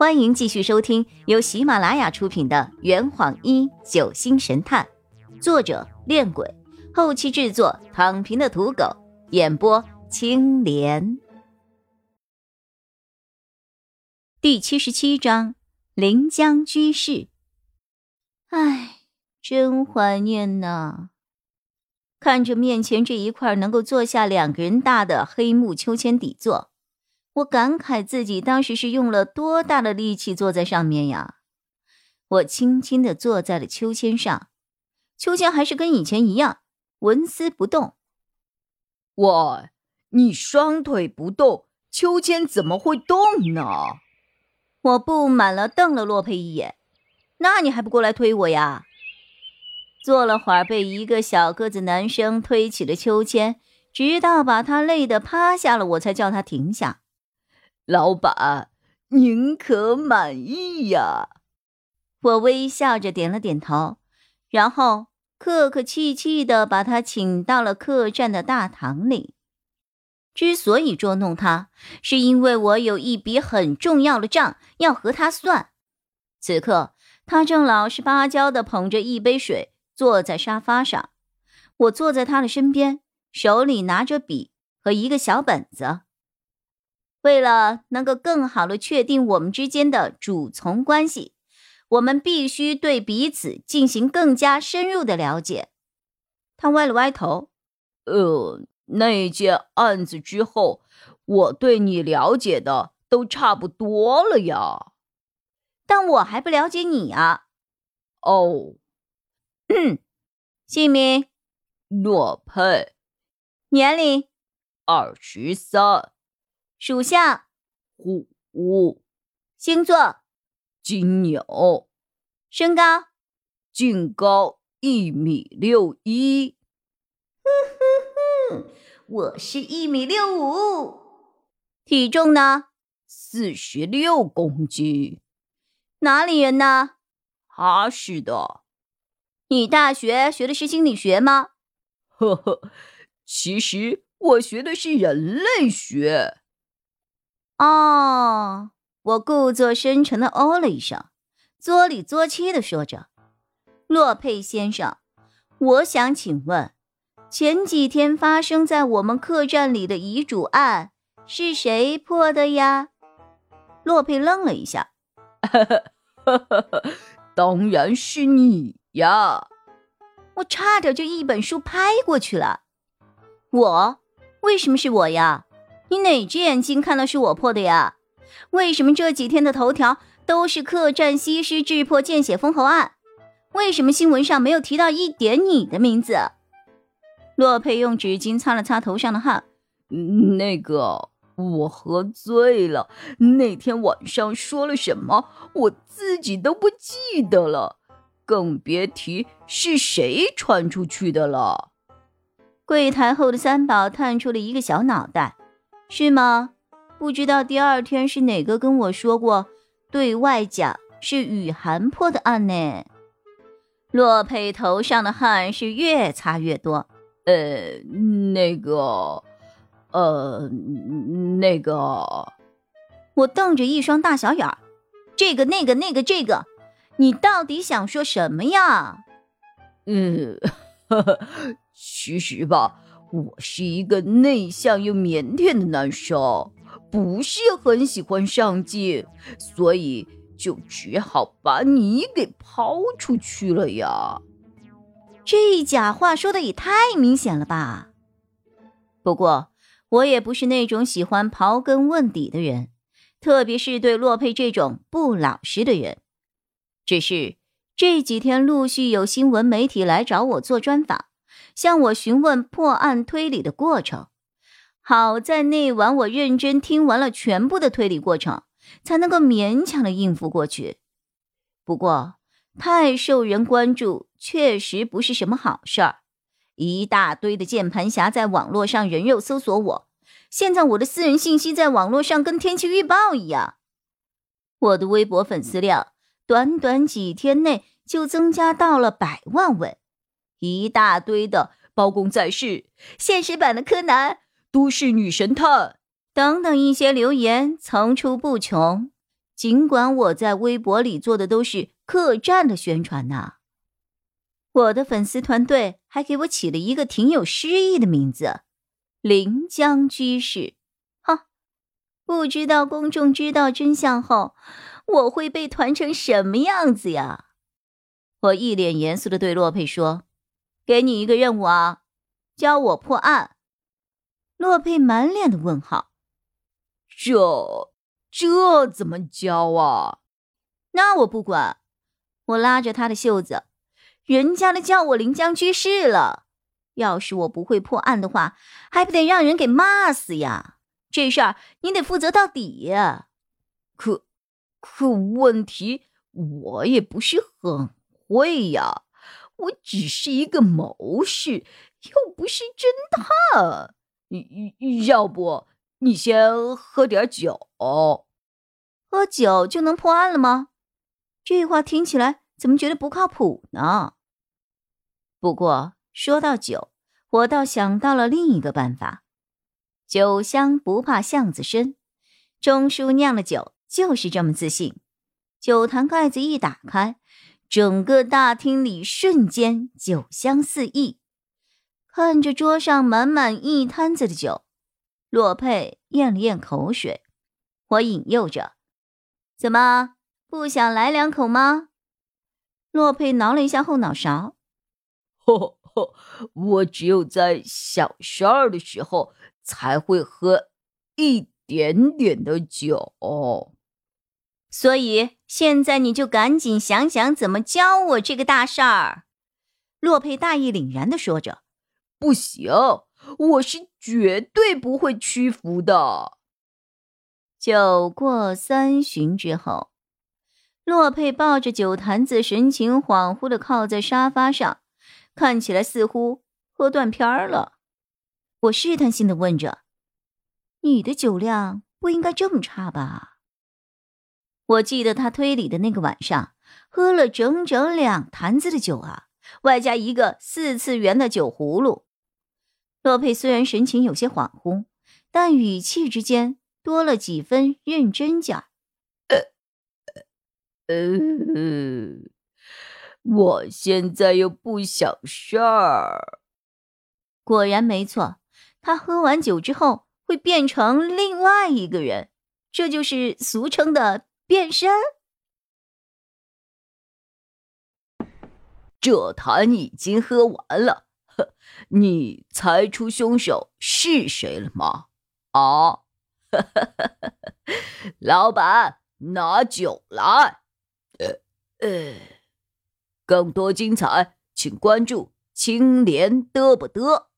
欢迎继续收听由喜马拉雅出品的《圆谎一九星神探》，作者：恋鬼，后期制作：躺平的土狗，演播：青莲。第七十七章：临江居士。唉，真怀念呐！看着面前这一块能够坐下两个人大的黑木秋千底座。我感慨自己当时是用了多大的力气坐在上面呀！我轻轻的坐在了秋千上，秋千还是跟以前一样纹丝不动。喂，你双腿不动，秋千怎么会动呢？我不满了，瞪了洛佩一眼。那你还不过来推我呀？坐了会儿，被一个小个子男生推起了秋千，直到把他累得趴下了，我才叫他停下。老板，您可满意呀？我微笑着点了点头，然后客客气气的把他请到了客栈的大堂里。之所以捉弄他，是因为我有一笔很重要的账要和他算。此刻，他正老实巴交的捧着一杯水，坐在沙发上。我坐在他的身边，手里拿着笔和一个小本子。为了能够更好的确定我们之间的主从关系，我们必须对彼此进行更加深入的了解。他歪了歪头，呃，那件案子之后，我对你了解的都差不多了呀，但我还不了解你啊。哦，嗯姓名：诺佩，年龄：二十三。属相，虎；星座，金牛；身高，净高一米六一。哼哼哼，我是一米六五。体重呢？四十六公斤。哪里人呢？哈市的。你大学学的是心理学吗？呵呵，其实我学的是人类学。哦，我故作深沉的哦了一声，作里作气的说着：“洛佩先生，我想请问，前几天发生在我们客栈里的遗嘱案是谁破的呀？”洛佩愣了一下：“当然是你呀！”我差点就一本书拍过去了。我？为什么是我呀？你哪只眼睛看到是我破的呀？为什么这几天的头条都是客栈西施智破见血封喉案？为什么新闻上没有提到一点你的名字？洛佩用纸巾擦了擦头上的汗。那个，我喝醉了，那天晚上说了什么，我自己都不记得了，更别提是谁传出去的了。柜台后的三宝探出了一个小脑袋。是吗？不知道第二天是哪个跟我说过，对外讲是雨涵破的案呢？洛佩头上的汗是越擦越多。呃，那个，呃，那个，我瞪着一双大小眼儿，这个、那个、那个、这个，你到底想说什么呀？嗯，其实吧。我是一个内向又腼腆的男生，不是很喜欢上镜，所以就只好把你给抛出去了呀。这假话说的也太明显了吧？不过我也不是那种喜欢刨根问底的人，特别是对洛佩这种不老实的人。只是这几天陆续有新闻媒体来找我做专访。向我询问破案推理的过程，好在那晚我认真听完了全部的推理过程，才能够勉强的应付过去。不过太受人关注，确实不是什么好事儿。一大堆的键盘侠在网络上人肉搜索我，现在我的私人信息在网络上跟天气预报一样。我的微博粉丝量短短几天内就增加到了百万位。一大堆的包公在世、现实版的柯南、都市女神探等等一些留言层出不穷，尽管我在微博里做的都是客栈的宣传呐，我的粉丝团队还给我起了一个挺有诗意的名字——临江居士。哈，不知道公众知道真相后，我会被团成什么样子呀？我一脸严肃的对洛佩说：“给你一个任务啊，教我破案。”洛佩满脸的问号：“这……”这怎么教啊？那我不管。我拉着他的袖子，人家都叫我临江居士了。要是我不会破案的话，还不得让人给骂死呀？这事儿你得负责到底。可可问题我也不是很会呀，我只是一个谋士，又不是侦探。要不？你先喝点酒，喝酒就能破案了吗？这话听起来怎么觉得不靠谱呢？不过说到酒，我倒想到了另一个办法：酒香不怕巷子深。钟叔酿的酒就是这么自信。酒坛盖子一打开，整个大厅里瞬间酒香四溢。看着桌上满满一摊子的酒。洛佩咽了咽口水，我引诱着：“怎么不想来两口吗？”洛佩挠了一下后脑勺：“呵呵，我只有在小十二的时候才会喝一点点的酒，所以现在你就赶紧想想怎么教我这个大事儿。”洛佩大义凛然的说着：“不行。”我是绝对不会屈服的。酒过三巡之后，洛佩抱着酒坛子，神情恍惚的靠在沙发上，看起来似乎喝断片儿了。我试探性的问着：“你的酒量不应该这么差吧？”我记得他推理的那个晚上，喝了整整两坛子的酒啊，外加一个四次元的酒葫芦。洛佩虽然神情有些恍惚，但语气之间多了几分认真劲儿。呃，我现在又不想事儿。果然没错，他喝完酒之后会变成另外一个人，这就是俗称的变身。这坛已经喝完了。呵你猜出凶手是谁了吗？啊，老板，拿酒来。呃呃，更多精彩，请关注青莲嘚不嘚。